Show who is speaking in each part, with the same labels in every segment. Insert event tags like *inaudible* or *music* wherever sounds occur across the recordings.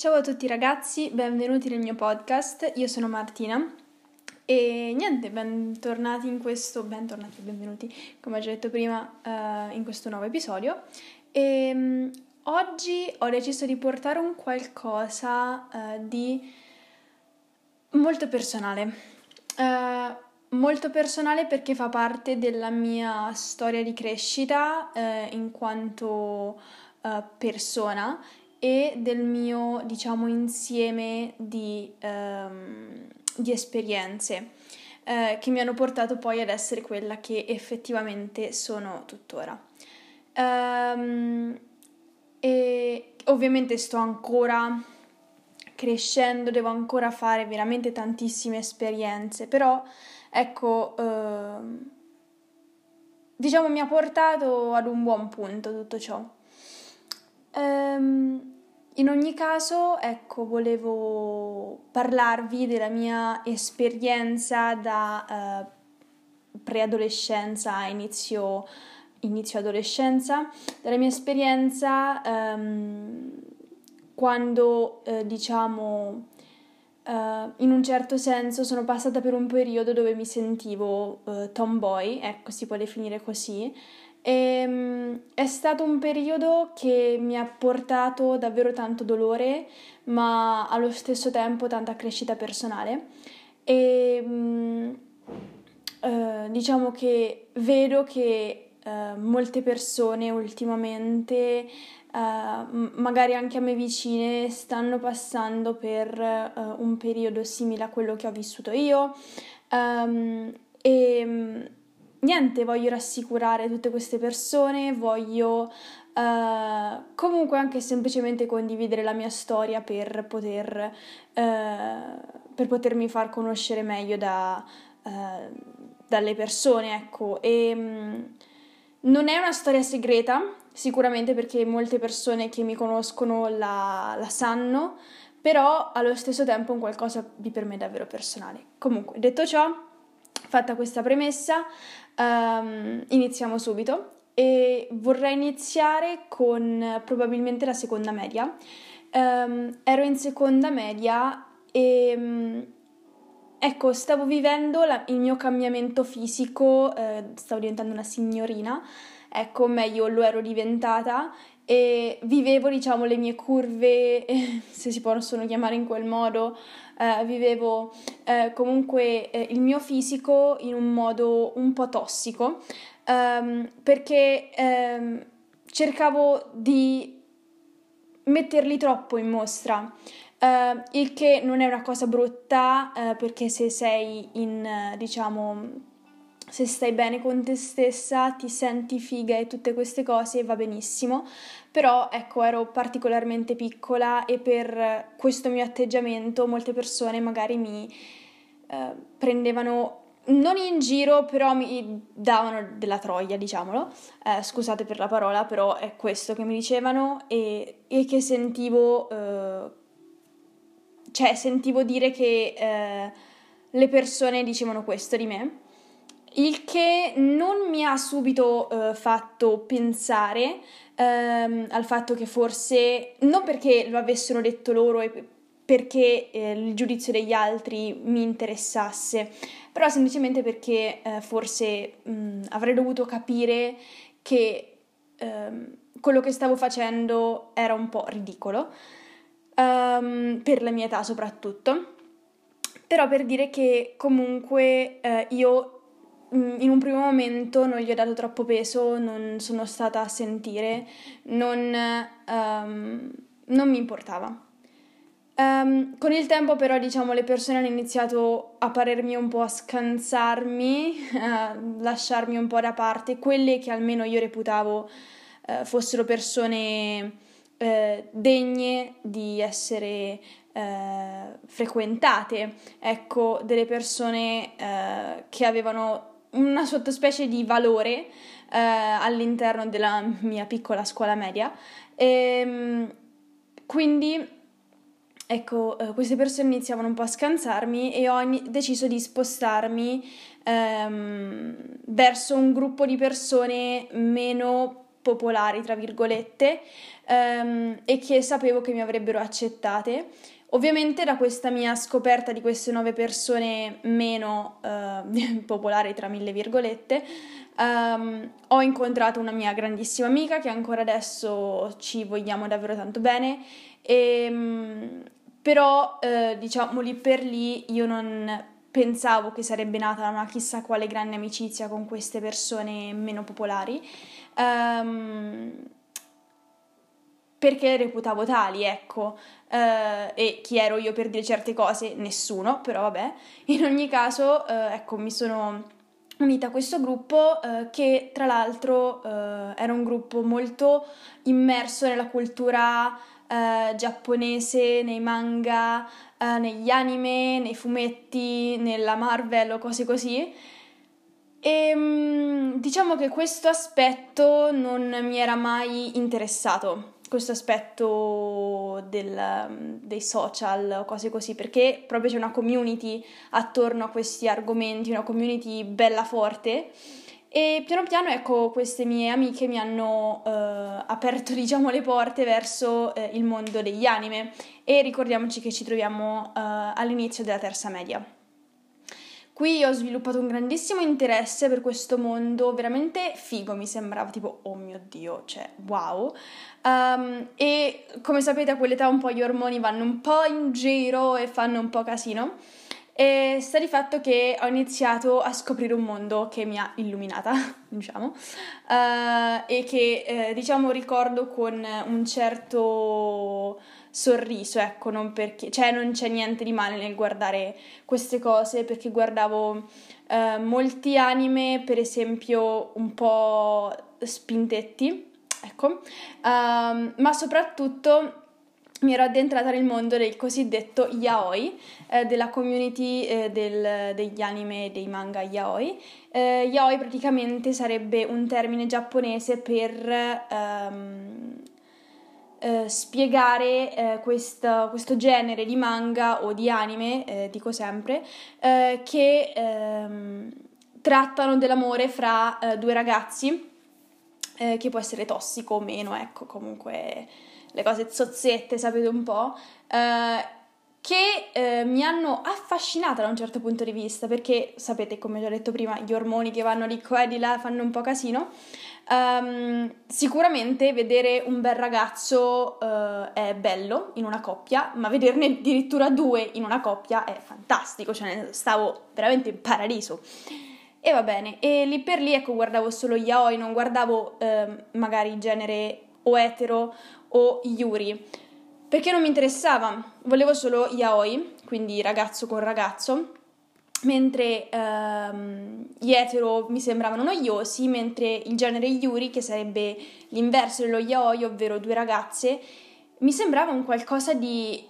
Speaker 1: Ciao a tutti ragazzi, benvenuti nel mio podcast, io sono Martina e niente, bentornati in questo, bentornati, benvenuti, come ho già detto prima, uh, in questo nuovo episodio. E um, oggi ho deciso di portare un qualcosa uh, di molto personale. Uh, molto personale perché fa parte della mia storia di crescita in quanto persona e del mio, diciamo, insieme di, um, di esperienze eh, che mi hanno portato poi ad essere quella che effettivamente sono tuttora. Um, e ovviamente sto ancora crescendo, devo ancora fare veramente tantissime esperienze, però ecco, uh, diciamo mi ha portato ad un buon punto tutto ciò. Um, in ogni caso, ecco, volevo parlarvi della mia esperienza da uh, preadolescenza a inizio, inizio adolescenza, della mia esperienza um, quando, uh, diciamo, uh, in un certo senso sono passata per un periodo dove mi sentivo tomboy, ecco, si può definire così, e, ehm, è stato un periodo che mi ha portato davvero tanto dolore, ma allo stesso tempo tanta crescita personale. E um, uh, diciamo che vedo che uh, molte persone ultimamente, uh, magari anche a me vicine, stanno passando per un periodo simile a quello che ho vissuto io. Um, e niente, voglio rassicurare tutte queste persone, voglio uh, comunque anche semplicemente condividere la mia storia per poter uh, per potermi far conoscere meglio da, uh, dalle persone, ecco. E um, non è una storia segreta, sicuramente perché molte persone che mi conoscono la, la sanno, però allo stesso tempo è un qualcosa di per me davvero personale. Comunque, detto ciò, fatta questa premessa, Um, iniziamo subito. E vorrei iniziare con probabilmente la seconda media. Um, ero in seconda media e um, ecco, stavo vivendo la, il mio cambiamento fisico, eh, stavo diventando una signorina, ecco, meglio lo ero diventata. E vivevo, diciamo, le mie curve, *laughs* se si possono chiamare in quel modo, eh, vivevo eh, comunque eh, il mio fisico in un modo un po' tossico, ehm, perché ehm, cercavo di metterli troppo in mostra. Uh, il che non è una cosa brutta uh, perché se sei in, diciamo, se stai bene con te stessa, ti senti figa e tutte queste cose va benissimo, però ecco ero particolarmente piccola e per questo mio atteggiamento molte persone magari mi eh, prendevano non in giro, però mi davano della troia, diciamolo. Eh, scusate per la parola, però è questo che mi dicevano e, e che sentivo, eh, cioè sentivo dire che eh, le persone dicevano questo di me il che non mi ha subito uh, fatto pensare um, al fatto che forse, non perché lo avessero detto loro e perché eh, il giudizio degli altri mi interessasse, però semplicemente perché eh, forse mh, avrei dovuto capire che ehm, quello che stavo facendo era un po' ridicolo, um, per la mia età soprattutto, però per dire che comunque eh, io Mm, in un primo momento non gli ho dato troppo peso, non sono stata a sentire, non, um, non mi importava. Um, con il tempo però diciamo le persone hanno iniziato a parermi un po' a scansarmi, *laughs* a lasciarmi un po' da parte, quelle che almeno io reputavo uh, fossero persone uh, degne di essere uh, frequentate, ecco, delle persone che avevano una sottospecie di valore eh, all'interno della mia piccola scuola media. E, ehm, quindi, ecco, eh, queste persone iniziavano un po' a scansarmi e ho in- deciso di spostarmi ehm, verso un gruppo di persone meno popolari, tra virgolette, ehm, e che sapevo che mi avrebbero accettate. Ovviamente da questa mia scoperta di queste nuove persone meno eh, *laughs* popolari, tra mille virgolette, ehm, ho incontrato una mia grandissima amica che ancora adesso ci vogliamo davvero tanto bene, e, ehm, però eh, diciamo lì per lì io non pensavo che sarebbe nata una chissà quale grande amicizia con queste persone meno popolari. Um, perché reputavo tali, ecco, uh, e chi ero io per dire certe cose? Nessuno, però vabbè. In ogni caso, uh, ecco, mi sono unita a questo gruppo uh, che tra l'altro era un gruppo molto immerso nella cultura giapponese, nei manga, negli anime, nei fumetti, nella Marvel o cose così. E ehm, diciamo che questo aspetto non mi era mai interessato, questo aspetto del, dei social o cose così, perché proprio c'è una community attorno a questi argomenti, una community bella forte. E piano piano, ecco, queste mie amiche mi hanno eh, aperto, *laughs* diciamo, le porte verso eh, il mondo degli anime e ricordiamoci che ci troviamo eh, all'inizio della terza media. Qui ho sviluppato un grandissimo interesse per questo mondo, veramente figo mi sembrava, tipo oh mio dio, cioè wow. Um, e come sapete a quell'età un po' gli ormoni vanno un po' in giro e fanno un po' casino. E sta di fatto che ho iniziato a scoprire un mondo che mi ha illuminata, *laughs* diciamo, uh, e che eh, diciamo ricordo con un certo sorriso, ecco, non perché, cioè non c'è niente di male nel guardare queste cose perché guardavo eh, molti anime, per esempio un po' spintetti, ecco, um, ma soprattutto mi ero addentrata nel mondo del cosiddetto yaoi, eh, della community eh, del, degli anime e dei manga yaoi. Eh, yaoi praticamente sarebbe un termine giapponese per um, eh, spiegare eh, questo, questo, genere di manga o di anime, eh, dico sempre, eh, che ehm, trattano dell'amore fra due ragazzi, che può essere tossico o meno, ecco, comunque le cose zozzette, sapete un po', che mi hanno affascinata da un certo punto di vista, perché sapete, come ho già detto prima, gli ormoni che vanno di qua e di là fanno un po' casino. Um, sicuramente vedere un bel ragazzo uh, è bello in una coppia, ma vederne addirittura due in una coppia è fantastico, cioè stavo veramente in paradiso. E va bene, e lì per lì ecco guardavo solo yaoi, non guardavo uh, magari genere o etero o yuri, perché non mi interessava, volevo solo yaoi, quindi ragazzo con ragazzo mentre ehm, gli etero mi sembravano noiosi, mentre il genere yuri, che sarebbe l'inverso dello yaoi, ovvero due ragazze, mi sembrava un qualcosa di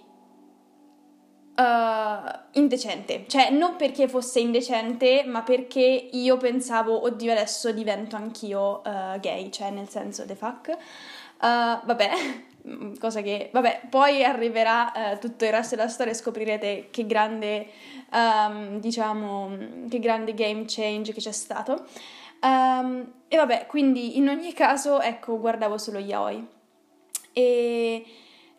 Speaker 1: uh, indecente. Cioè, non perché fosse indecente, ma perché io pensavo, oddio, adesso divento anch'io uh, gay, cioè nel senso, the fuck. Uh, vabbè, cosa che, vabbè, poi arriverà tutto il resto della storia e scoprirete che grande um, diciamo, che grande game change che c'è stato. Um, e vabbè, quindi in ogni caso, ecco, guardavo solo yaoi. E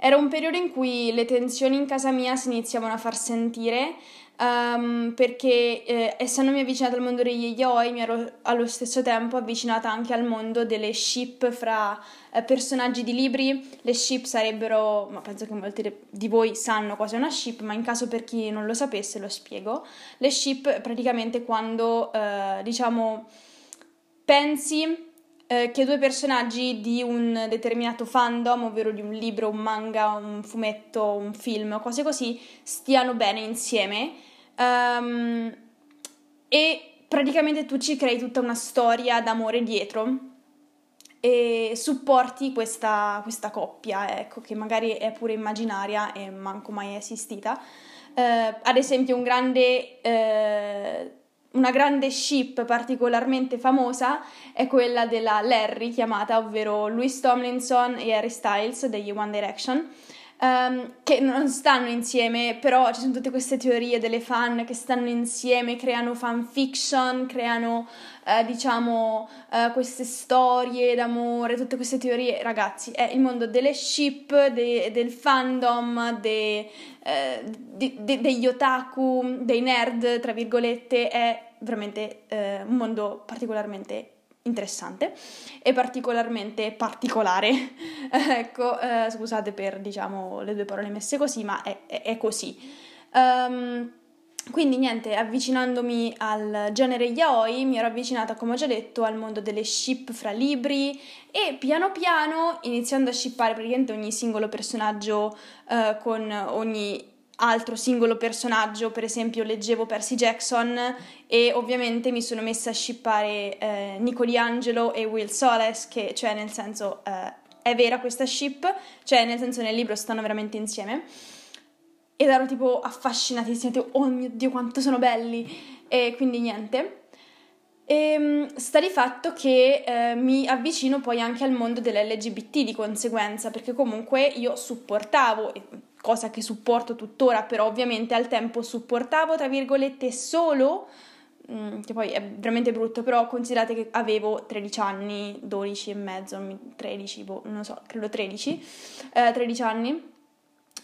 Speaker 1: era un periodo in cui le tensioni in casa mia si iniziavano a far sentire um, perché eh, essendomi avvicinata al mondo degli yaoi mi ero allo stesso tempo avvicinata anche al mondo delle ship fra eh, personaggi di libri. Le ship sarebbero, ma penso che molti di voi sanno cosa è una ship, ma in caso per chi non lo sapesse lo spiego. Le ship praticamente quando eh, diciamo pensi eh, che due personaggi di un determinato fandom, ovvero di un libro, un manga, un fumetto, un film, cose così, stiano bene insieme. Um, e praticamente tu ci crei tutta una storia d'amore dietro e supporti questa, questa coppia, ecco, che magari è pure immaginaria e manco mai esistita. Uh, ad esempio, un grande uh, una grande ship particolarmente famosa è quella della Larry chiamata, ovvero Louis Tomlinson e Harry Styles degli One Direction. Um, che non stanno insieme, però ci sono tutte queste teorie delle fan che stanno insieme, creano fanfiction, creano uh, diciamo uh, queste storie d'amore, tutte queste teorie, ragazzi, è il mondo delle ship, de, del fandom, de, uh, de, degli otaku, dei nerd, tra virgolette, è veramente un mondo particolarmente interessante e particolarmente particolare. *laughs* ecco, eh, scusate per diciamo le due parole messe così, ma è, è, è così. Um, quindi niente, avvicinandomi al genere yaoi mi ero avvicinata, come ho già detto, al mondo delle ship fra libri e piano piano iniziando a shippare praticamente ogni singolo personaggio uh, con ogni altro singolo personaggio, per esempio leggevo Percy Jackson e ovviamente mi sono messa a shippare eh, Nicoli Angelo e Will Soles, che cioè nel senso eh, è vera questa ship, cioè nel senso nel libro stanno veramente insieme ed ero tipo affascinatissima, tipo oh mio dio quanto sono belli e quindi niente. E ehm, sta di fatto che eh, mi avvicino poi anche al mondo dell'LGBT di conseguenza, perché comunque io supportavo, cosa che supporto tuttora, però ovviamente al tempo supportavo, tra virgolette, solo, mm, che poi è veramente brutto, però considerate che avevo 13 anni, 12 e mezzo, 13, boh, non so, credo 13, eh, 13 anni,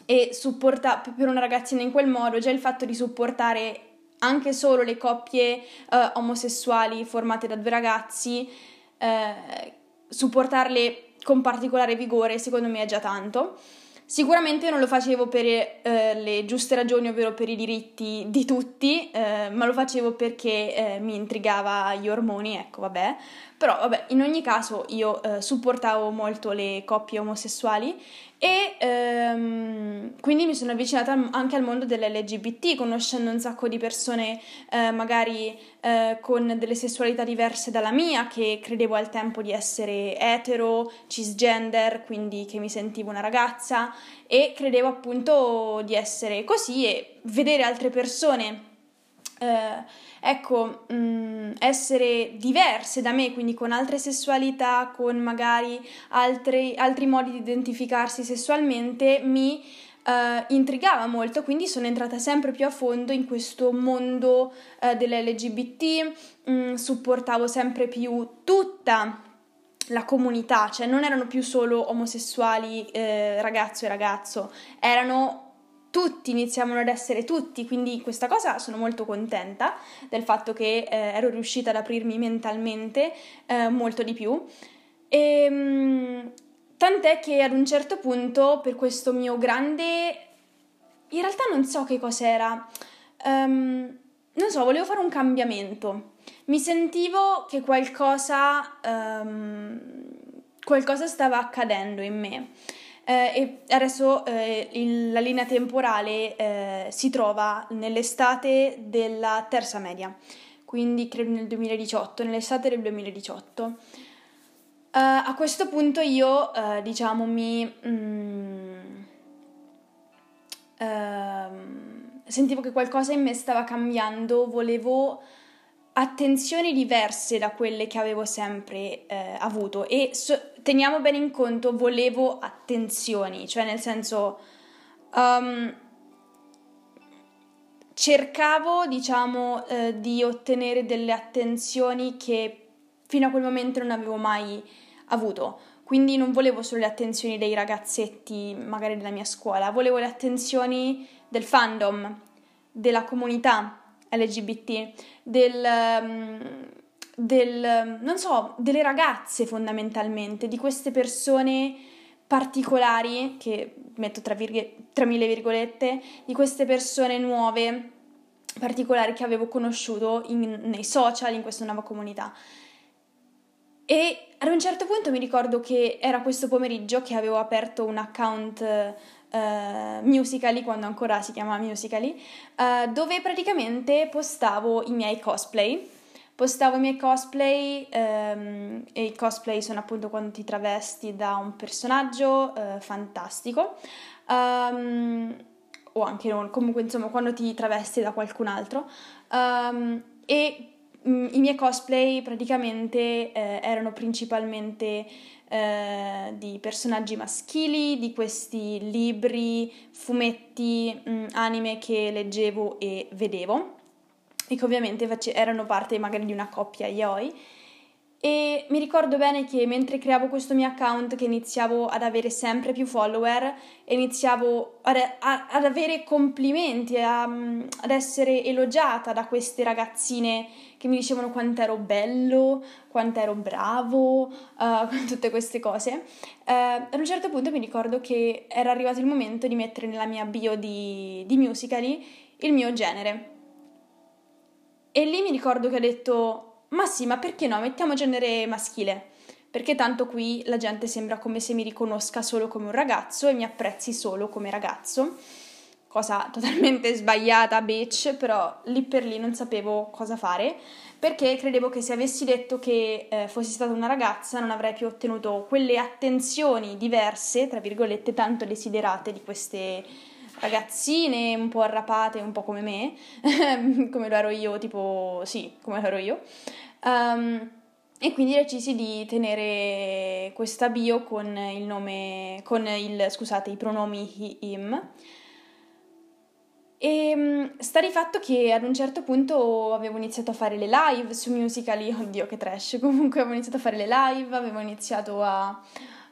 Speaker 1: e supporta, per una ragazzina in quel modo, già il fatto di supportare anche solo le coppie eh, omosessuali formate da due ragazzi, eh, supportarle con particolare vigore, secondo me è già tanto. Sicuramente non lo facevo per eh, le giuste ragioni, ovvero per i diritti di tutti, eh, ma lo facevo perché eh, mi intrigava gli ormoni, ecco, vabbè. Però, vabbè, in ogni caso io eh, supportavo molto le coppie omosessuali e ehm, quindi mi sono avvicinata anche al mondo dell'LGBT, conoscendo un sacco di persone eh, magari eh, con delle sessualità diverse dalla mia, che credevo al tempo di essere etero, cisgender, quindi che mi sentivo una ragazza e credevo appunto di essere così e vedere altre persone. Eh, ecco, mh, mm, essere diverse da me, quindi con altre sessualità, con magari altri, altri modi di identificarsi sessualmente, mi uh, intrigava molto, quindi sono entrata sempre più a fondo in questo mondo uh, dell'LGBT, mh, mm, supportavo sempre più tutta la comunità, cioè non erano più solo omosessuali eh, ragazzo e ragazzo, erano tutti iniziavano ad essere tutti, quindi questa cosa sono molto contenta del fatto che eh, ero riuscita ad aprirmi mentalmente eh, molto di più. E, ehm, tant'è che ad un certo punto, per questo mio grande... In realtà non so che cos'era. Um, non so, volevo fare un cambiamento. Mi sentivo che qualcosa, um, qualcosa stava accadendo in me. Eh, e adesso eh, il, la linea temporale eh, si trova nell'estate della terza media, quindi credo nel 2018, nell'estate del 2018. Uh, eh, a questo punto io, uh, diciamo, mi mm, uh, sentivo che qualcosa in me stava cambiando, volevo attenzioni diverse da quelle che avevo sempre eh, avuto e so- teniamo bene in conto volevo attenzioni, cioè nel senso um, cercavo diciamo eh, di ottenere delle attenzioni che fino a quel momento non avevo mai avuto. Quindi non volevo solo le attenzioni dei ragazzetti, magari della mia scuola, volevo le attenzioni del fandom, della comunità LGBT, del, um, del, non so, delle ragazze fondamentalmente, di queste persone particolari, che metto tra, virghe, tra mille virgolette, di queste persone nuove, particolari che avevo conosciuto in, nei social, in questa nuova comunità. E ad un certo punto mi ricordo che era questo pomeriggio che avevo aperto un account uh, Musically, quando ancora si chiamava Musically, uh, dove praticamente postavo i miei cosplay. Postavo i miei cosplay um, e i cosplay sono appunto quando ti travesti da un personaggio uh, fantastico. Um, o anche non, comunque insomma quando ti travesti da qualcun altro. Um, e mm, i miei cosplay praticamente eh, erano principalmente eh, di personaggi maschili, di questi libri, fumetti, mh, mm, anime che leggevo e vedevo e che ovviamente face- erano parte magari di una coppia yaoi e mi ricordo bene che mentre creavo questo mio account, che iniziavo ad avere sempre più follower, iniziavo ad, a, ad avere complimenti, a, ad essere elogiata da queste ragazzine che mi dicevano quanto ero bello, quanto ero bravo, uh, *laughs* tutte queste cose. Uh, ad un certo punto mi ricordo che era arrivato il momento di mettere nella mia bio di, di Musical.ly il mio genere. E lì mi ricordo che ho detto ma sì, ma perché no? Mettiamo genere maschile. Perché tanto qui la gente sembra come se mi riconosca solo come un ragazzo e mi apprezzi solo come ragazzo. Cosa *laughs* totalmente sbagliata, bitch, però lì per lì non sapevo cosa fare perché credevo che se avessi detto che eh, fossi stata una ragazza non avrei più ottenuto quelle attenzioni diverse, tra virgolette, tanto desiderate di queste ragazzine un po' arrapate, un po' come me, *laughs* come lo ero io, tipo sì, come lo ero io. Um, e quindi decisi di tenere questa bio con il nome, con il, scusate, i pronomi he, him. E ehm, sta di fatto che ad un certo punto avevo iniziato a fare le live su Musical.ly, oddio che trash, *laughs* comunque avevo iniziato a fare le live, avevo iniziato a,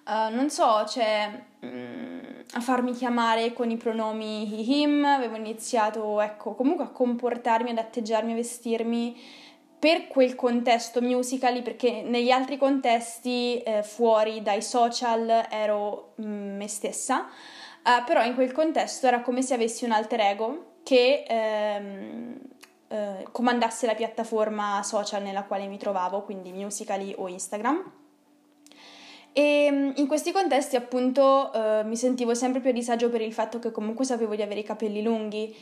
Speaker 1: uh, non so, cioè, um, a farmi chiamare con i pronomi he, him, avevo iniziato, ecco, comunque a comportarmi, ad atteggiarmi, a vestirmi per quel contesto musical, perché negli altri contesti eh, fuori dai social ero mm, me stessa, uh, però in quel contesto era come se avessi un alter ego che ehm, eh, comandasse la piattaforma social nella quale mi trovavo, quindi Musical.ly o Instagram. E mm, in questi contesti appunto eh, mi sentivo sempre più a disagio per il fatto che comunque sapevo di avere i capelli lunghi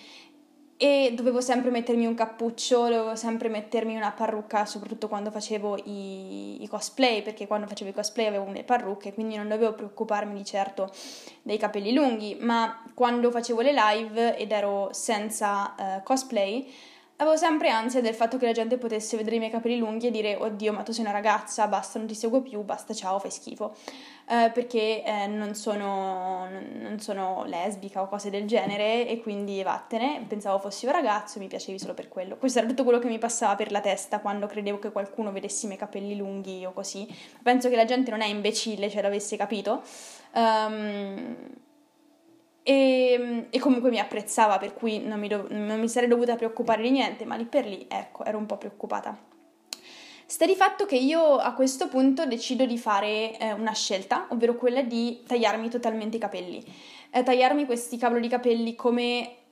Speaker 1: e dovevo sempre mettermi un cappuccio, dovevo sempre mettermi una parrucca, soprattutto quando facevo i, i, cosplay, perché quando facevo i cosplay avevo le parrucche, quindi non dovevo preoccuparmi di certo dei capelli lunghi, ma quando facevo le live ed ero senza uh, cosplay, Avevo sempre ansia del fatto che la gente potesse vedere i miei capelli lunghi e dire oddio ma tu sei una ragazza, basta non ti seguo più, basta ciao, fai schifo, eh, perché eh, non, sono, non, sono, lesbica o cose del genere e quindi vattene, pensavo fossi un ragazzo e mi piacevi solo per quello. Questo era tutto quello che mi passava per la testa quando credevo che qualcuno vedesse i miei capelli lunghi o così. Penso che la gente non è imbecille, cioè l'avesse capito. Um, e, e, comunque mi apprezzava, per cui non mi, do, non mi, sarei dovuta preoccupare di niente, ma lì per lì, ecco, ero un po' preoccupata. Sta di fatto che io a questo punto decido di fare eh, una scelta, ovvero quella di tagliarmi totalmente i capelli. Eh, tagliarmi questi cavolo di capelli come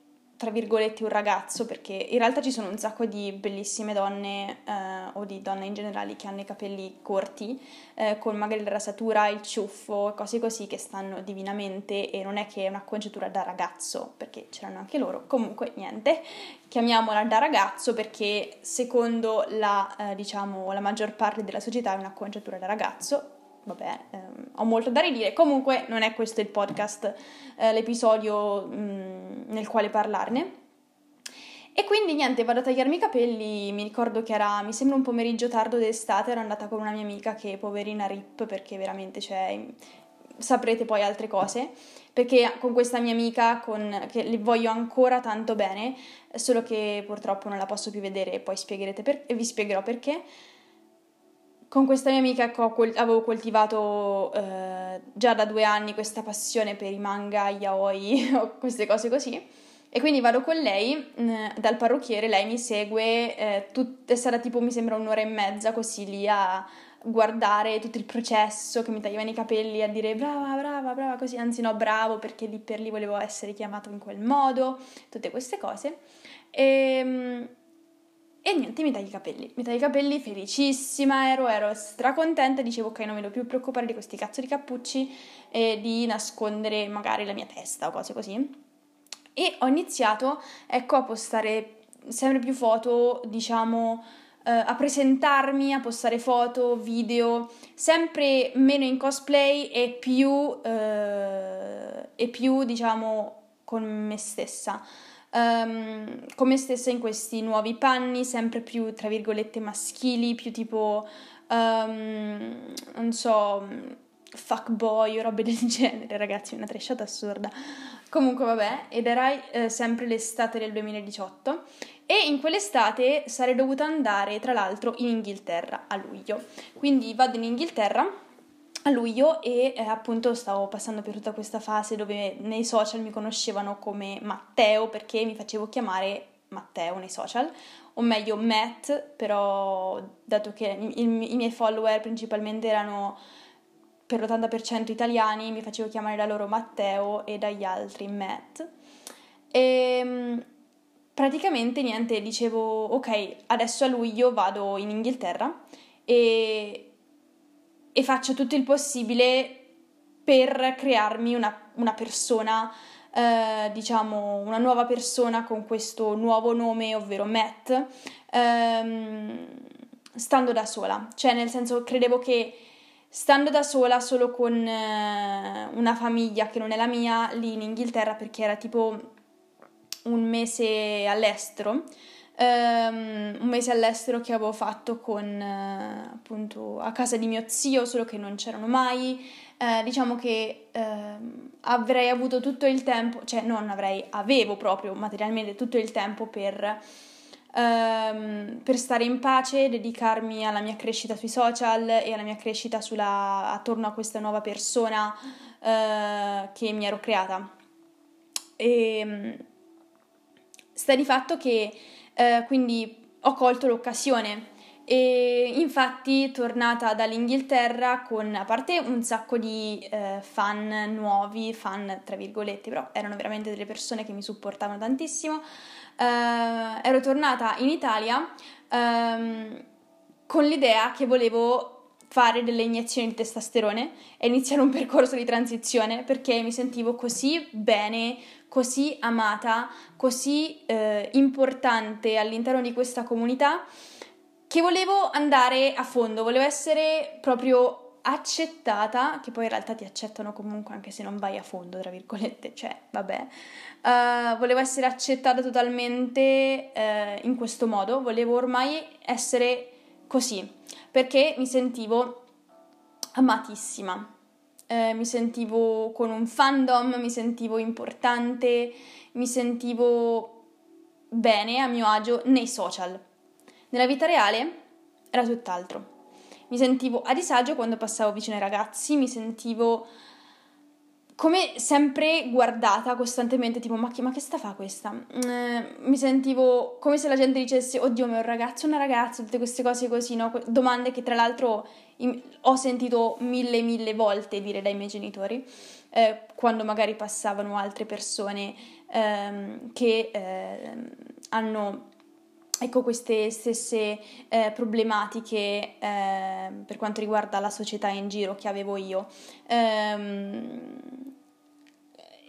Speaker 1: tra virgolette un ragazzo perché in realtà ci sono un sacco di bellissime donne eh, o di donne in generale che hanno i capelli corti eh, con magari la rasatura, il ciuffo cose così che stanno divinamente e non è che è un'acconciatura da ragazzo perché c'erano anche loro. Comunque niente chiamiamola da ragazzo perché secondo la, eh, diciamo, la maggior parte della società è un'acconciatura da ragazzo vabbè, ehm, ho molto da ridire. Comunque non è questo il podcast, eh, l'episodio mh, mm, nel quale parlarne. E quindi niente, vado a tagliarmi i capelli, mi ricordo che era, mi sembra un pomeriggio tardo d'estate, ero andata con una mia amica che poverina rip perché veramente cioè, saprete poi altre cose, perché con questa mia amica con, che li voglio ancora tanto bene, solo che purtroppo non la posso più vedere e poi per, e vi spiegherò perché con questa mia amica ecco, avevo coltivato eh, già da due anni questa passione per i manga, yaoi *laughs* o queste cose così. E quindi vado con lei eh, dal parrucchiere, lei mi segue, eh, tut- stata tipo mi sembra un'ora e mezza così lì a guardare tutto il processo che mi tagliavano i capelli, a dire brava, brava, brava, così, anzi no, bravo perché lì per lì volevo essere chiamato in quel modo, tutte queste cose. E ehm, e niente, mi tagli i capelli. Mi tagli i capelli, felicissima ero, ero stracontenta, dicevo ok, non mi devo più preoccupare di questi cazzo di cappucci e di nascondere magari la mia testa o cose così. E ho iniziato, ecco, a postare sempre più foto, diciamo, eh, a presentarmi, a postare foto, video, sempre meno in cosplay e più, eh, e più diciamo, con me stessa um, come stessa in questi nuovi panni, sempre più, tra virgolette, maschili, più tipo, um, non so, fuckboy o robe del *laughs* genere, ragazzi, una tresciata assurda. Comunque, vabbè, ed era eh, sempre l'estate del 2018 e in quell'estate sarei dovuta andare, tra l'altro, in Inghilterra a luglio. Quindi vado in Inghilterra a luglio e eh, appunto stavo passando per tutta questa fase dove nei social mi conoscevano come Matteo perché mi facevo chiamare Matteo nei social, o meglio Matt, però dato che i, i, miei follower principalmente erano per l'80% italiani, mi facevo chiamare da loro Matteo e dagli altri Matt. E ehm, praticamente niente, dicevo ok, adesso a luglio vado in Inghilterra e, e faccio tutto il possibile per crearmi una, una persona eh, diciamo, una nuova persona con questo nuovo nome, ovvero Matt, ehm, stando da sola. Cioè, nel senso, credevo che stando da sola, solo con eh, una famiglia che non è la mia, lì in Inghilterra, perché era tipo un mese all'estero, Um, un mese all'estero che avevo fatto con uh, appunto a casa di mio zio, solo che non c'erano mai. Uh, diciamo che uh, avrei avuto tutto il tempo, cioè non avrei, avevo proprio materialmente tutto il tempo per, ehm, per stare in pace, dedicarmi alla mia crescita sui social e alla mia crescita sulla, attorno a questa nuova persona eh, che mi ero creata. E sta di fatto che eh, quindi ho colto l'occasione. E infatti tornata dall'Inghilterra con a parte un sacco di eh, fan nuovi, fan tra virgolette, però erano veramente delle persone che mi supportavano tantissimo, eh, ero tornata in Italia ehm, con l'idea che volevo fare delle iniezioni di testosterone e iniziare un percorso di transizione perché mi sentivo così bene, così amata, così eh, importante all'interno di questa comunità che volevo andare a fondo, volevo essere proprio accettata, che poi in realtà ti accettano comunque anche se non vai a fondo, tra virgolette, cioè vabbè, uh, volevo essere accettata totalmente uh, in questo modo, volevo ormai essere così, perché mi sentivo amatissima. Eh, mi sentivo con un fandom, mi sentivo importante, mi sentivo bene, a mio agio nei social. Nella vita reale era tutt'altro. Mi sentivo a disagio quando passavo vicino ai ragazzi, mi sentivo come sempre guardata costantemente, tipo ma che, ma che sta fa questa? Mm, mi sentivo come se la gente dicesse oddio ma è un ragazzo, una ragazza, tutte queste cose così, no? domande che tra l'altro ho sentito mille mille volte dire dai miei genitori eh, quando magari passavano altre persone ehm, che eh, hanno ecco queste stesse eh, problematiche eh, per quanto riguarda la società in giro che avevo io. Ehm,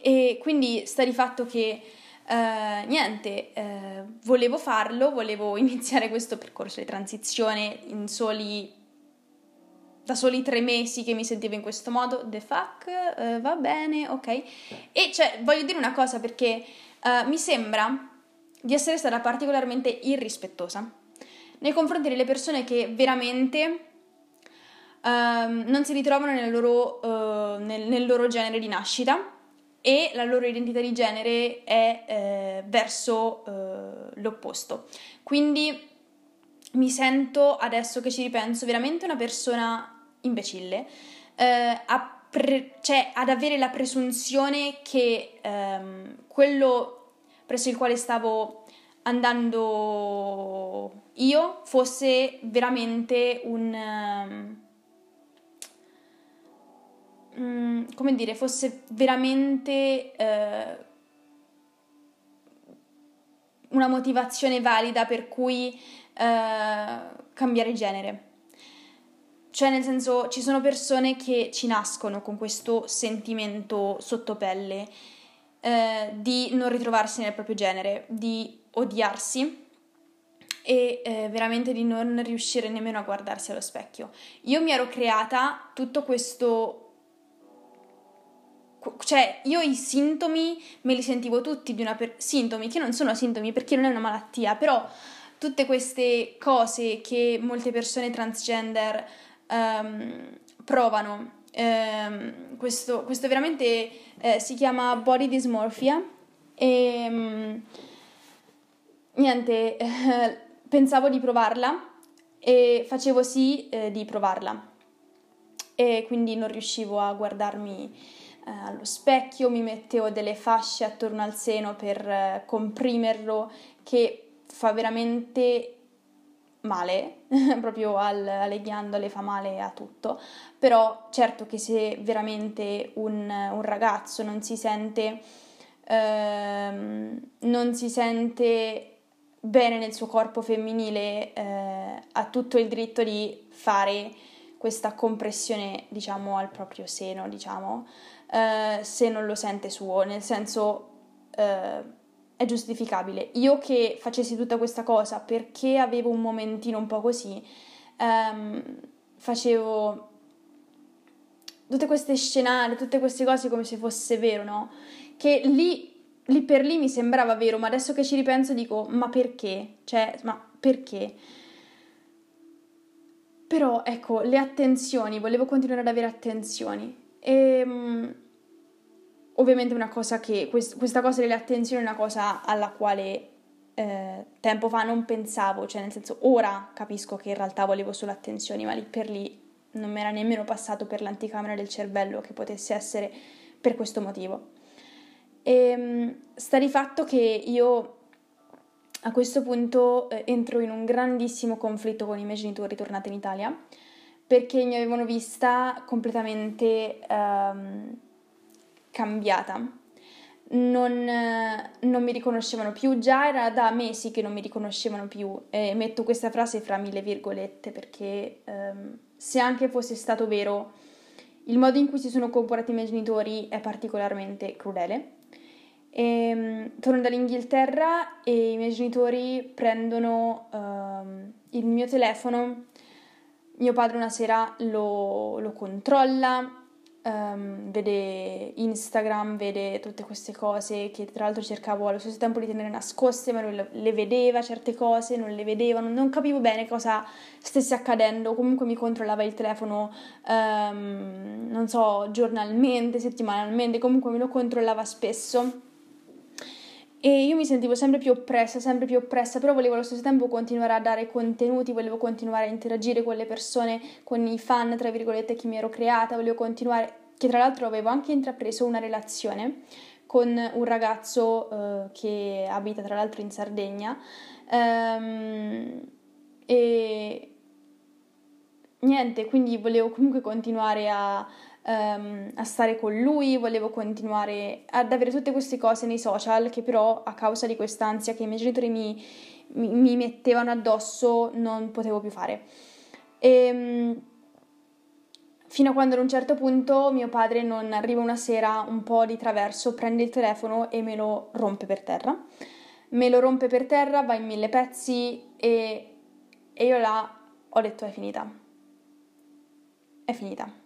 Speaker 1: e quindi sta di fatto che eh, niente, eh, volevo farlo, volevo *laughs* iniziare questo percorso di transizione in soli da soli tre mesi che mi sentivo in questo modo, the fuck, uh, va bene, ok. E cioè, voglio dire una cosa perché uh, mi sembra di essere stata particolarmente irrispettosa nei confronti delle persone che veramente um, non si ritrovano nel loro, uh, nel, nel loro, genere di nascita e la loro identità di genere è eh, verso uh, l'opposto. Quindi mi sento, adesso che ci ripenso, veramente una persona imbecille, eh, pre- cioè ad avere la presunzione che ehm, quello presso il quale stavo andando io fosse veramente un... Um, come dire, fosse veramente uh, una motivazione valida per cui uh, cambiare genere. Cioè, nel senso, ci sono persone che ci nascono con questo sentimento sottopelle eh, di non ritrovarsi nel proprio genere, di odiarsi e eh, veramente di non riuscire nemmeno a guardarsi allo specchio. Io mi ero creata tutto questo cioè io i sintomi me li sentivo tutti di una per- sintomi che non sono sintomi perché non è una malattia, però tutte queste cose che molte persone transgender um, provano ehm, questo, questo, veramente eh, si chiama body dysmorphia e mm, niente, eh, *laughs* pensavo di provarla e facevo sì eh, di provarla. E quindi non riuscivo a guardarmi eh, allo specchio, mi mettevo delle fasce attorno al seno per eh, comprimerlo che fa veramente male, *laughs* proprio al, alle ghiandole fa male a tutto, però certo che se veramente un, un ragazzo non si sente, ehm, non si sente bene nel suo corpo femminile, eh, ha tutto il diritto di fare questa compressione, diciamo, al proprio seno, diciamo, eh, se non lo sente suo, nel senso eh, è giustificabile. Io che facessi tutta questa cosa perché avevo un momentino un po' così, ehm, facevo tutte queste scenari, tutte queste cose come se fosse vero, no? Che lì, lì per lì mi sembrava vero, ma adesso che ci ripenso dico, ma perché? Cioè, ma perché? Però ecco, le attenzioni, volevo continuare ad avere attenzioni. E ehm, ovviamente una cosa che, questa cosa delle attenzioni è una cosa alla quale eh, tempo fa non pensavo, cioè nel senso ora capisco che in realtà volevo solo attenzioni, ma lì per lì non mi era nemmeno passato per l'anticamera del cervello che potesse essere per questo motivo. E ehm, sta di fatto che io a questo punto eh, entro in un grandissimo conflitto con i miei genitori tornati in Italia perché mi avevano vista completamente um, cambiata. Non, non, mi riconoscevano più, già era da mesi che non mi riconoscevano più e metto questa frase fra mille virgolette perché um, se anche fosse stato vero il modo in cui si sono comportati i miei genitori è particolarmente crudele. E, um, torno dall'Inghilterra e i miei genitori prendono um, il mio telefono, mio padre una sera lo, lo controlla, um, vede Instagram, vede tutte queste cose che tra l'altro cercavo allo stesso tempo di tenere nascoste, ma lui le vedeva certe cose, non le vedeva, non, non capivo bene cosa stesse accadendo, comunque mi controllava il telefono, um, non so, giornalmente, settimanalmente, comunque me lo controllava spesso. E io mi sentivo sempre più oppressa, sempre più oppressa, però volevo allo stesso tempo continuare a dare contenuti, volevo continuare a interagire con le persone, con i fan, tra virgolette, che mi ero creata, volevo continuare, che tra l'altro avevo anche intrapreso una relazione con un ragazzo uh, che abita tra l'altro in Sardegna um, e niente, quindi volevo comunque continuare a um, a stare con lui, volevo continuare ad avere tutte queste cose nei social che però a causa di quest'ansia che i miei genitori mi, mi, mi mettevano addosso non potevo più fare. E, um, fino a quando ad un certo punto mio padre non arriva una sera un po' di traverso, prende il telefono e me lo rompe per terra. Me lo rompe per terra, va in mille pezzi e, e io là ho detto è finita. È finita.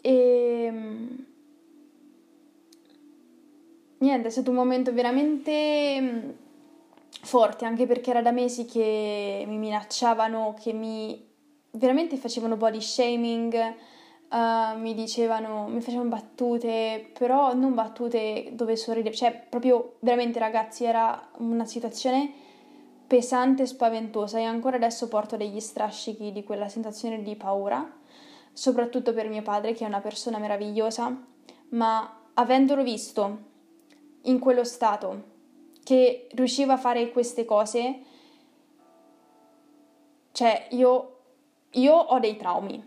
Speaker 1: E ehm, niente, è stato un momento veramente mm, forte, anche perché era da mesi che mi minacciavano, che mi veramente facevano body shaming, uh, mi dicevano, mi facevano battute, però non battute dove sorridere, cioè proprio veramente ragazzi era una situazione pesante e spaventosa e ancora adesso porto degli strascichi di quella sensazione di paura soprattutto per mio padre che è una persona meravigliosa, ma avendolo visto in quello stato, che riusciva a fare queste cose, cioè io, io ho dei traumi,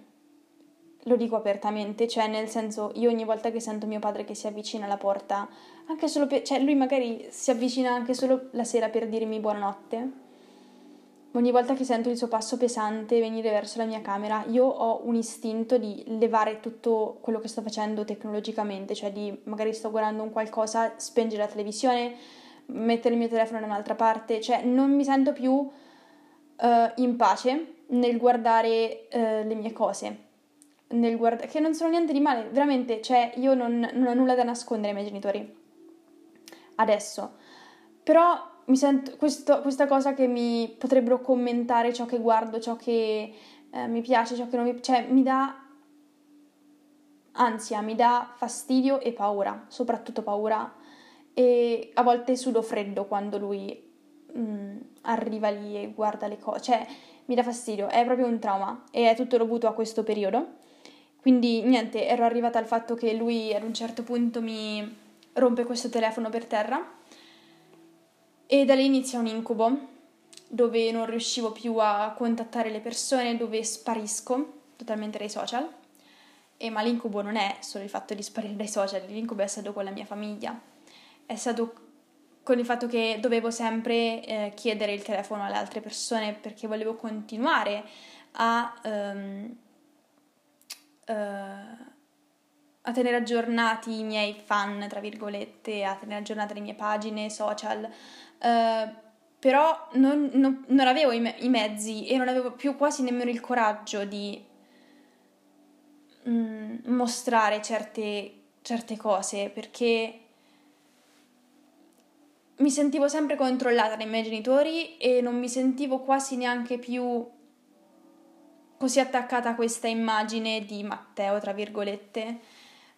Speaker 1: lo dico apertamente, cioè nel senso io ogni volta che sento mio padre che si avvicina alla porta, anche solo per, cioè lui magari si avvicina anche solo la sera per dirmi buonanotte, Ogni volta che sento il suo passo pesante venire verso la mia camera, io ho un istinto di levare tutto quello che sto facendo tecnologicamente, cioè di magari sto guardando un qualcosa, spengere la televisione, mettere il mio telefono da un'altra parte, cioè non mi sento più uh, in pace nel guardare uh, le mie cose, nel guarda- che non sono niente di male, veramente, cioè io non, non ho nulla da nascondere ai miei genitori. Adesso. Però mi sento questo, questa cosa che mi potrebbero commentare ciò che guardo, ciò che eh, mi piace, ciò che non mi... cioè mi dà ansia, mi dà fastidio e paura, soprattutto paura e a volte sudo freddo quando lui mh, mm, arriva lì e guarda le cose, cioè mi dà fastidio, è proprio un trauma e è tutto dovuto a questo periodo. Quindi niente, ero arrivata al fatto che lui ad un certo punto mi rompe questo telefono per terra e da lì inizia un incubo dove non riuscivo più a contattare le persone, dove sparisco totalmente dai social. E, ma l'incubo non è solo il fatto di sparire dai social, l'incubo è stato con la mia famiglia, è stato con il fatto che dovevo sempre eh, chiedere il telefono alle altre persone perché volevo continuare a, um, a tenere aggiornati i miei fan, tra virgolette, a tenere aggiornate le mie pagine social. Uh, però non, non, non avevo i, me- i, mezzi e non avevo più quasi nemmeno il coraggio di mm, mostrare certe, certe cose perché mi sentivo sempre controllata dai miei genitori e non mi sentivo quasi neanche più così attaccata a questa immagine di Matteo, tra virgolette,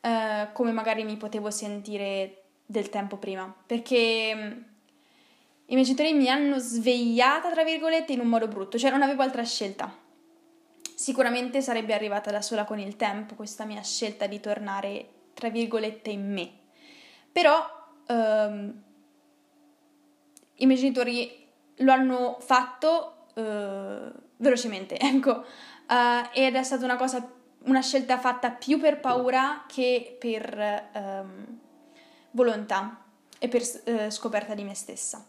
Speaker 1: eh, come magari mi potevo sentire del tempo prima, perché mm, i miei genitori mi hanno svegliata, tra virgolette, in un modo brutto, cioè non avevo altra scelta. Sicuramente sarebbe arrivata da sola con il tempo questa mia scelta di tornare, tra virgolette, in me. Però ehm, i miei genitori lo hanno fatto eh, velocemente, *laughs* ecco, uh, ed è stata una cosa, una scelta fatta più per paura che per ehm, volontà e per eh, scoperta di me stessa.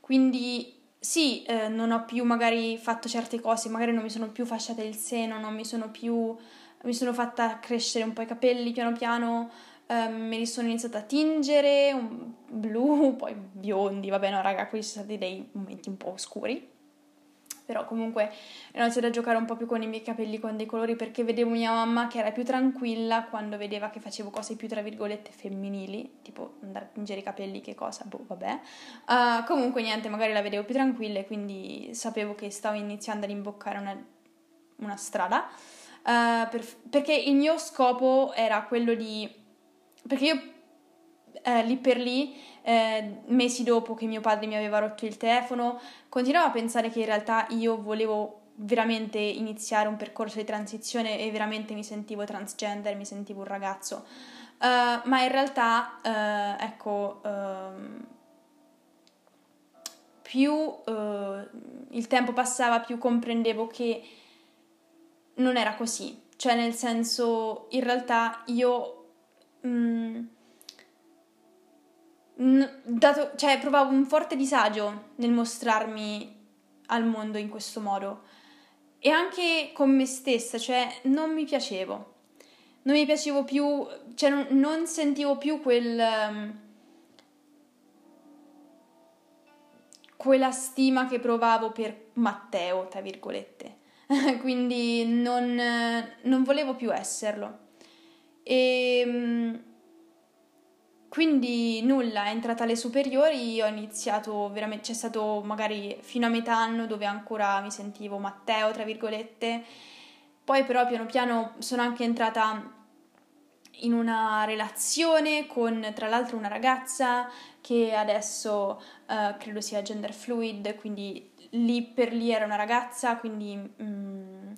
Speaker 1: Quindi sì, eh, non ho più magari fatto certe cose, magari non mi sono più fasciata il seno, non mi sono più mi sono fatta crescere un po' i capelli piano piano, eh, me li sono iniziata a tingere, un blu, *laughs* poi biondi, vabbè no raga, questi sono stati dei momenti un po' oscuri però comunque ho iniziato a giocare un po' più con i miei capelli con dei colori perché vedevo mia mamma che era più tranquilla quando vedeva che facevo cose più tra virgolette femminili, tipo andare a tingere i capelli, che cosa, boh, vabbè. Uh, comunque niente, magari la vedevo più tranquilla e quindi sapevo che stavo iniziando ad imboccare una, una strada. Uh, per, perché il mio scopo era quello di... perché io eh, lì per lì, eh, mesi dopo che mio padre mi aveva rotto il telefono, continuavo a pensare che in realtà io volevo veramente iniziare un percorso di transizione e veramente mi sentivo transgender, mi sentivo un ragazzo. Uh, ma in realtà, uh, ecco, uh, più il tempo passava, più comprendevo che non era così. Cioè, nel senso, in realtà io... Mh, dato, cioè, provavo un forte disagio nel mostrarmi al mondo in questo modo e anche con me stessa, cioè non mi piacevo. Non mi piacevo più, cioè non, non sentivo più quel um, quella stima che provavo per Matteo, tra virgolette. *laughs* Quindi non, non volevo più esserlo. E um, quindi nulla, è entrata alle superiori, ho iniziato veramente, c'è stato magari fino a metà anno dove ancora mi sentivo Matteo, tra virgolette, poi però piano piano sono anche entrata in una relazione con tra l'altro una ragazza che adesso uh, credo sia gender fluid, quindi lì per lì era una ragazza, quindi mm,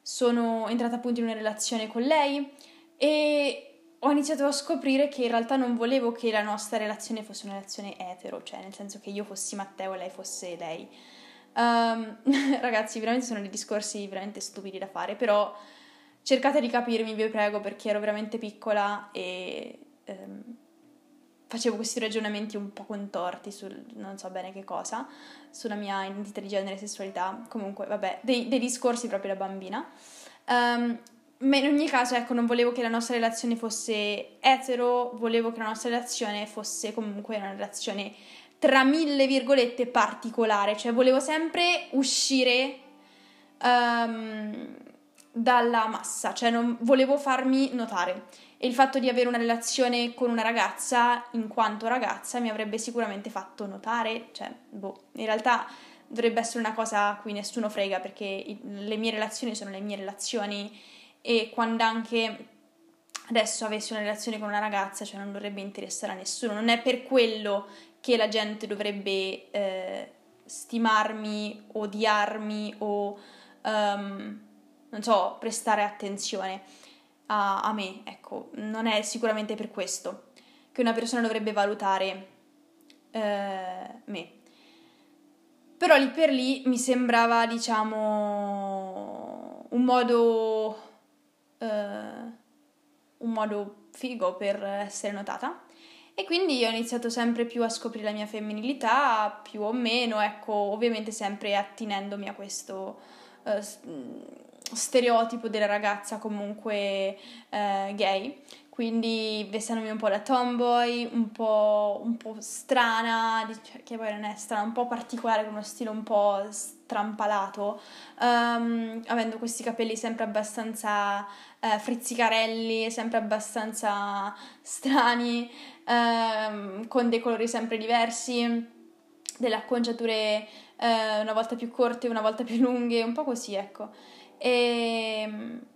Speaker 1: sono entrata appunto in una relazione con lei. E ho iniziato a scoprire che in realtà non volevo che la nostra relazione fosse una relazione etero, cioè nel senso che io fossi Matteo e lei fosse lei. Um, *laughs* ragazzi, veramente sono dei discorsi veramente stupidi da fare, però cercate di capirmi, vi prego, perché ero veramente piccola e um, facevo questi ragionamenti un po' contorti sul non so bene che cosa, sulla mia identità di genere e sessualità, comunque, vabbè, dei, dei discorsi proprio da bambina. Um, ma in ogni caso, ecco, non volevo che la nostra relazione fosse etero, volevo che la nostra relazione fosse comunque una relazione tra mille virgolette particolare, cioè volevo sempre uscire um, dalla massa, cioè non volevo farmi notare. E il fatto di avere una relazione con una ragazza, in quanto ragazza, mi avrebbe sicuramente fatto notare, cioè, boh, in realtà dovrebbe essere una cosa a cui nessuno frega perché le mie relazioni sono le mie relazioni e quando anche adesso avessi una relazione con una ragazza, cioè non dovrebbe interessare a nessuno, non è per quello che la gente dovrebbe eh, stimarmi, odiarmi o um, non so, prestare attenzione a, a me, ecco, non è sicuramente per questo che una persona dovrebbe valutare eh, me. Però lì per lì mi sembrava, diciamo, un modo, eh, un modo figo per essere notata. E quindi ho iniziato sempre più a scoprire la mia femminilità, più o meno, ecco, ovviamente sempre attinendomi a questo eh, stereotipo della ragazza comunque eh, gay quindi vestendomi un po' da tomboy, un po', un po strana, cioè, che poi non è strana, un po' particolare, con uno stile un po' strampalato, um, avendo questi capelli sempre abbastanza uh, frizzicarelli, sempre abbastanza strani, um, con dei colori sempre diversi, delle acconciature uh, una volta più corte, una volta più lunghe, un po' così, ecco. E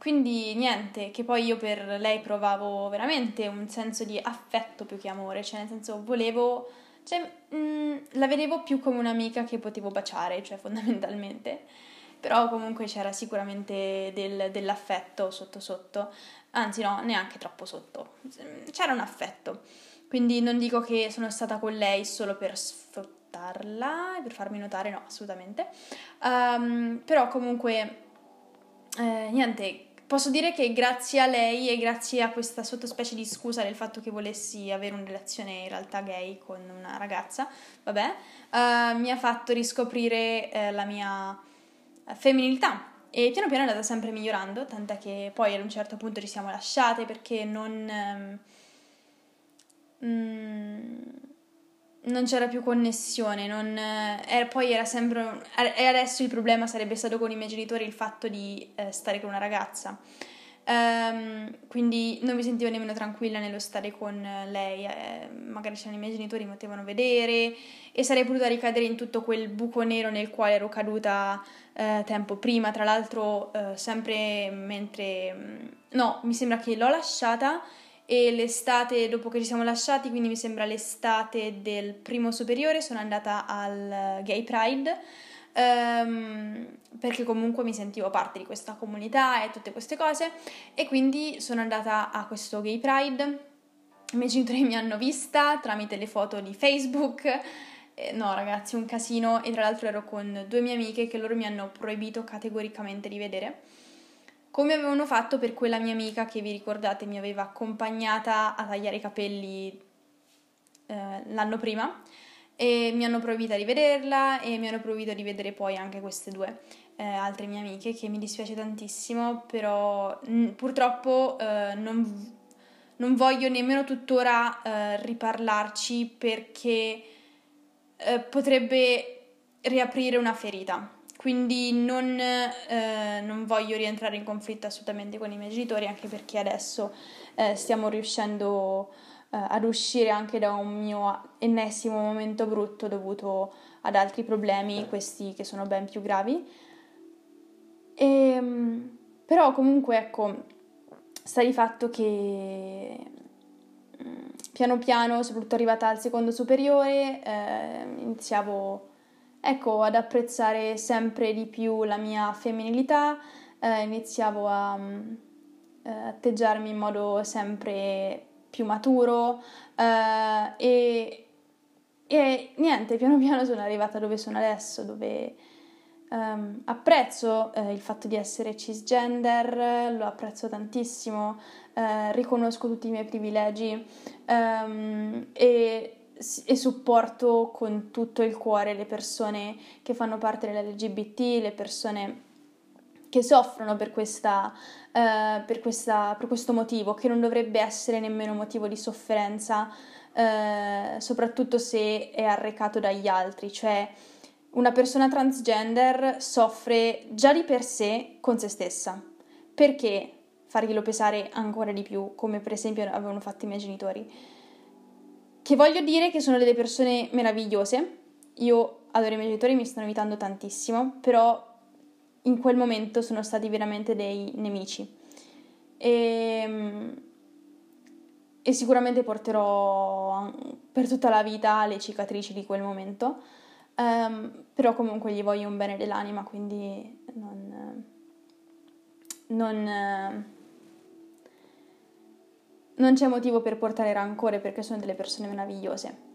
Speaker 1: quindi niente, che poi io per lei provavo veramente un senso di affetto più che amore, cioè nel senso volevo, cioè mh, mm, la vedevo più come un'amica che potevo baciare, cioè *laughs* fondamentalmente, però comunque c'era sicuramente del, dell'affetto sotto sotto, anzi no, neanche troppo sotto, c'era un affetto, quindi non dico che sono stata con lei solo per sfruttarla, per farmi notare, no, assolutamente, um, però comunque... Eh, niente, Posso dire che grazie a lei e grazie a questa sottospecie di scusa del fatto che volessi avere una relazione in realtà gay con una ragazza, vabbè, uh, mi ha fatto riscoprire uh, la mia femminilità. E piano piano è andata sempre migliorando, tant'è che poi ad un certo punto ci siamo lasciate perché non... Um, mm, non c'era più connessione, non, eh, poi era sempre... E adesso il problema sarebbe stato con i miei genitori il fatto di eh, stare con una ragazza. Um, quindi non mi sentivo nemmeno tranquilla nello stare con lei, eh, magari c'erano i miei genitori, mi potevano vedere e sarei potuta ricadere in tutto quel buco nero nel quale ero caduta eh, tempo prima, tra l'altro eh, sempre mentre... Mm, no, mi sembra che l'ho lasciata e l'estate dopo che ci siamo lasciati, quindi mi sembra l'estate del primo superiore, sono andata al Gay Pride um, perché comunque mi sentivo parte di questa comunità e tutte queste cose e quindi sono andata a questo Gay Pride. I miei genitori mi hanno vista tramite le foto di Facebook. Eh, no, ragazzi, un casino e tra l'altro ero con due mie amiche che loro mi hanno proibito categoricamente di vedere come avevano fatto per quella mia amica che vi ricordate mi aveva accompagnata a tagliare i capelli eh, l'anno prima. E mi hanno proibita di vederla e mi hanno proibito di vedere poi anche queste due eh, altre mie amiche che mi dispiace tantissimo però mh, purtroppo eh, non, non, voglio nemmeno tuttora eh, riparlarci perché eh, potrebbe riaprire una ferita quindi non, eh, non, voglio rientrare in conflitto assolutamente con i miei genitori, anche perché adesso eh, stiamo riuscendo eh, ad uscire anche da un mio ennesimo momento brutto dovuto ad altri problemi, questi che sono ben più gravi. E, ehm, però comunque ecco, sta di fatto che mm, piano piano, soprattutto arrivata al secondo superiore, eh, iniziavo ecco, ad apprezzare sempre di più la mia femminilità, eh, iniziavo a mm, eh, atteggiarmi in modo sempre più maturo eh, e, e, niente, piano piano sono arrivata dove sono adesso, dove um, apprezzo eh, il fatto di essere cisgender, lo apprezzo tantissimo, eh, riconosco tutti i miei privilegi um, e e supporto con tutto il cuore le persone che fanno parte dell'LGBT, le persone che soffrono per, questa, uh, per, questa, per questo motivo, che non dovrebbe essere nemmeno motivo di sofferenza, uh, soprattutto se è arrecato dagli altri, cioè una persona transgender soffre già di per sé con se stessa. Perché farglielo pesare ancora di più, come per esempio avevano fatto i miei genitori? Che voglio dire che sono delle persone meravigliose. io adoro i miei genitori, mi stanno aiutando tantissimo, però in quel momento sono stati veramente dei nemici. E, e sicuramente porterò per tutta la vita le cicatrici di quel momento, um, però comunque gli voglio un bene dell'anima, quindi non... non non c'è motivo per portare rancore perché sono delle persone meravigliose.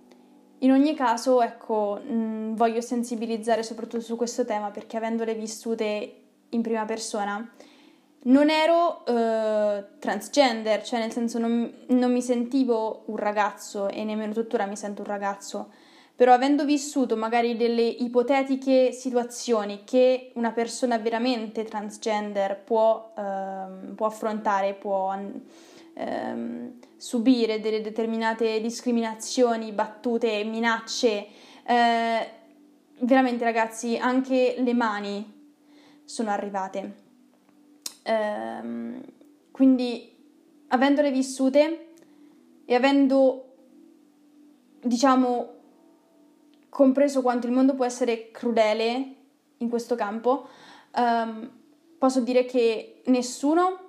Speaker 1: In ogni caso, ecco, mh, voglio sensibilizzare soprattutto su questo tema perché avendole vissute in prima persona, non ero eh, transgender, cioè nel senso non, non mi sentivo un ragazzo e nemmeno tuttora mi sento un ragazzo, però avendo vissuto magari delle ipotetiche situazioni che una persona veramente transgender può, eh, può affrontare, può ehm, subire delle determinate discriminazioni, battute, minacce, eh, veramente ragazzi anche le mani sono arrivate. Ehm, quindi avendole vissute e avendo diciamo compreso quanto il mondo può essere crudele in questo campo, um, posso dire che nessuno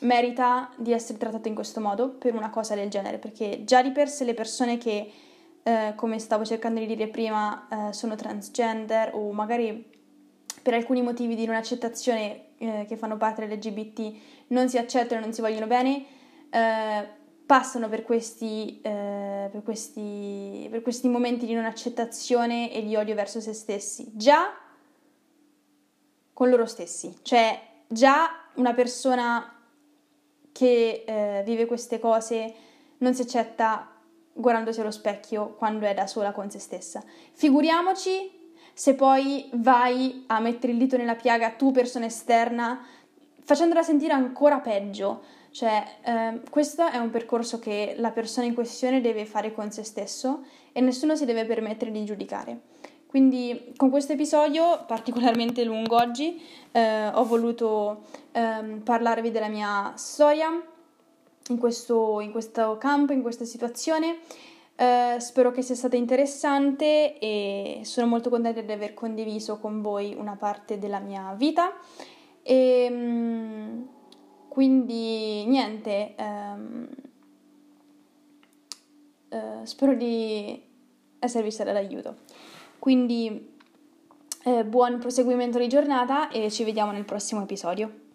Speaker 1: merita di essere trattato in questo modo per una cosa del genere, perché già di per sé le persone che, eh, come stavo cercando di dire prima, eh, sono transgender o magari per alcuni motivi di non accettazione eh, che fanno parte dell'LGBT non si accettano e non si vogliono bene, eh, passano per questi, eh, per, questi, per questi momenti di non accettazione e di odio verso se stessi, già con loro stessi, cioè già una persona che eh, vive queste cose non si accetta guardandosi allo specchio quando è da sola con se stessa. Figuriamoci se poi vai a mettere il dito nella piaga tu, persona esterna, facendola sentire ancora peggio. Cioè, eh, questo è un percorso che la persona in questione deve fare con se stesso e nessuno si deve permettere di giudicare. Quindi con questo episodio particolarmente lungo oggi eh, ho voluto eh, parlarvi della mia storia in questo, in questo campo, in questa situazione. Eh, spero che sia stata interessante e sono molto contenta di aver condiviso con voi una parte della mia vita. E mm, quindi niente, ehm, eh, spero di esservi stata d'aiuto. Quindi eh, buon proseguimento di giornata e ci vediamo nel prossimo episodio.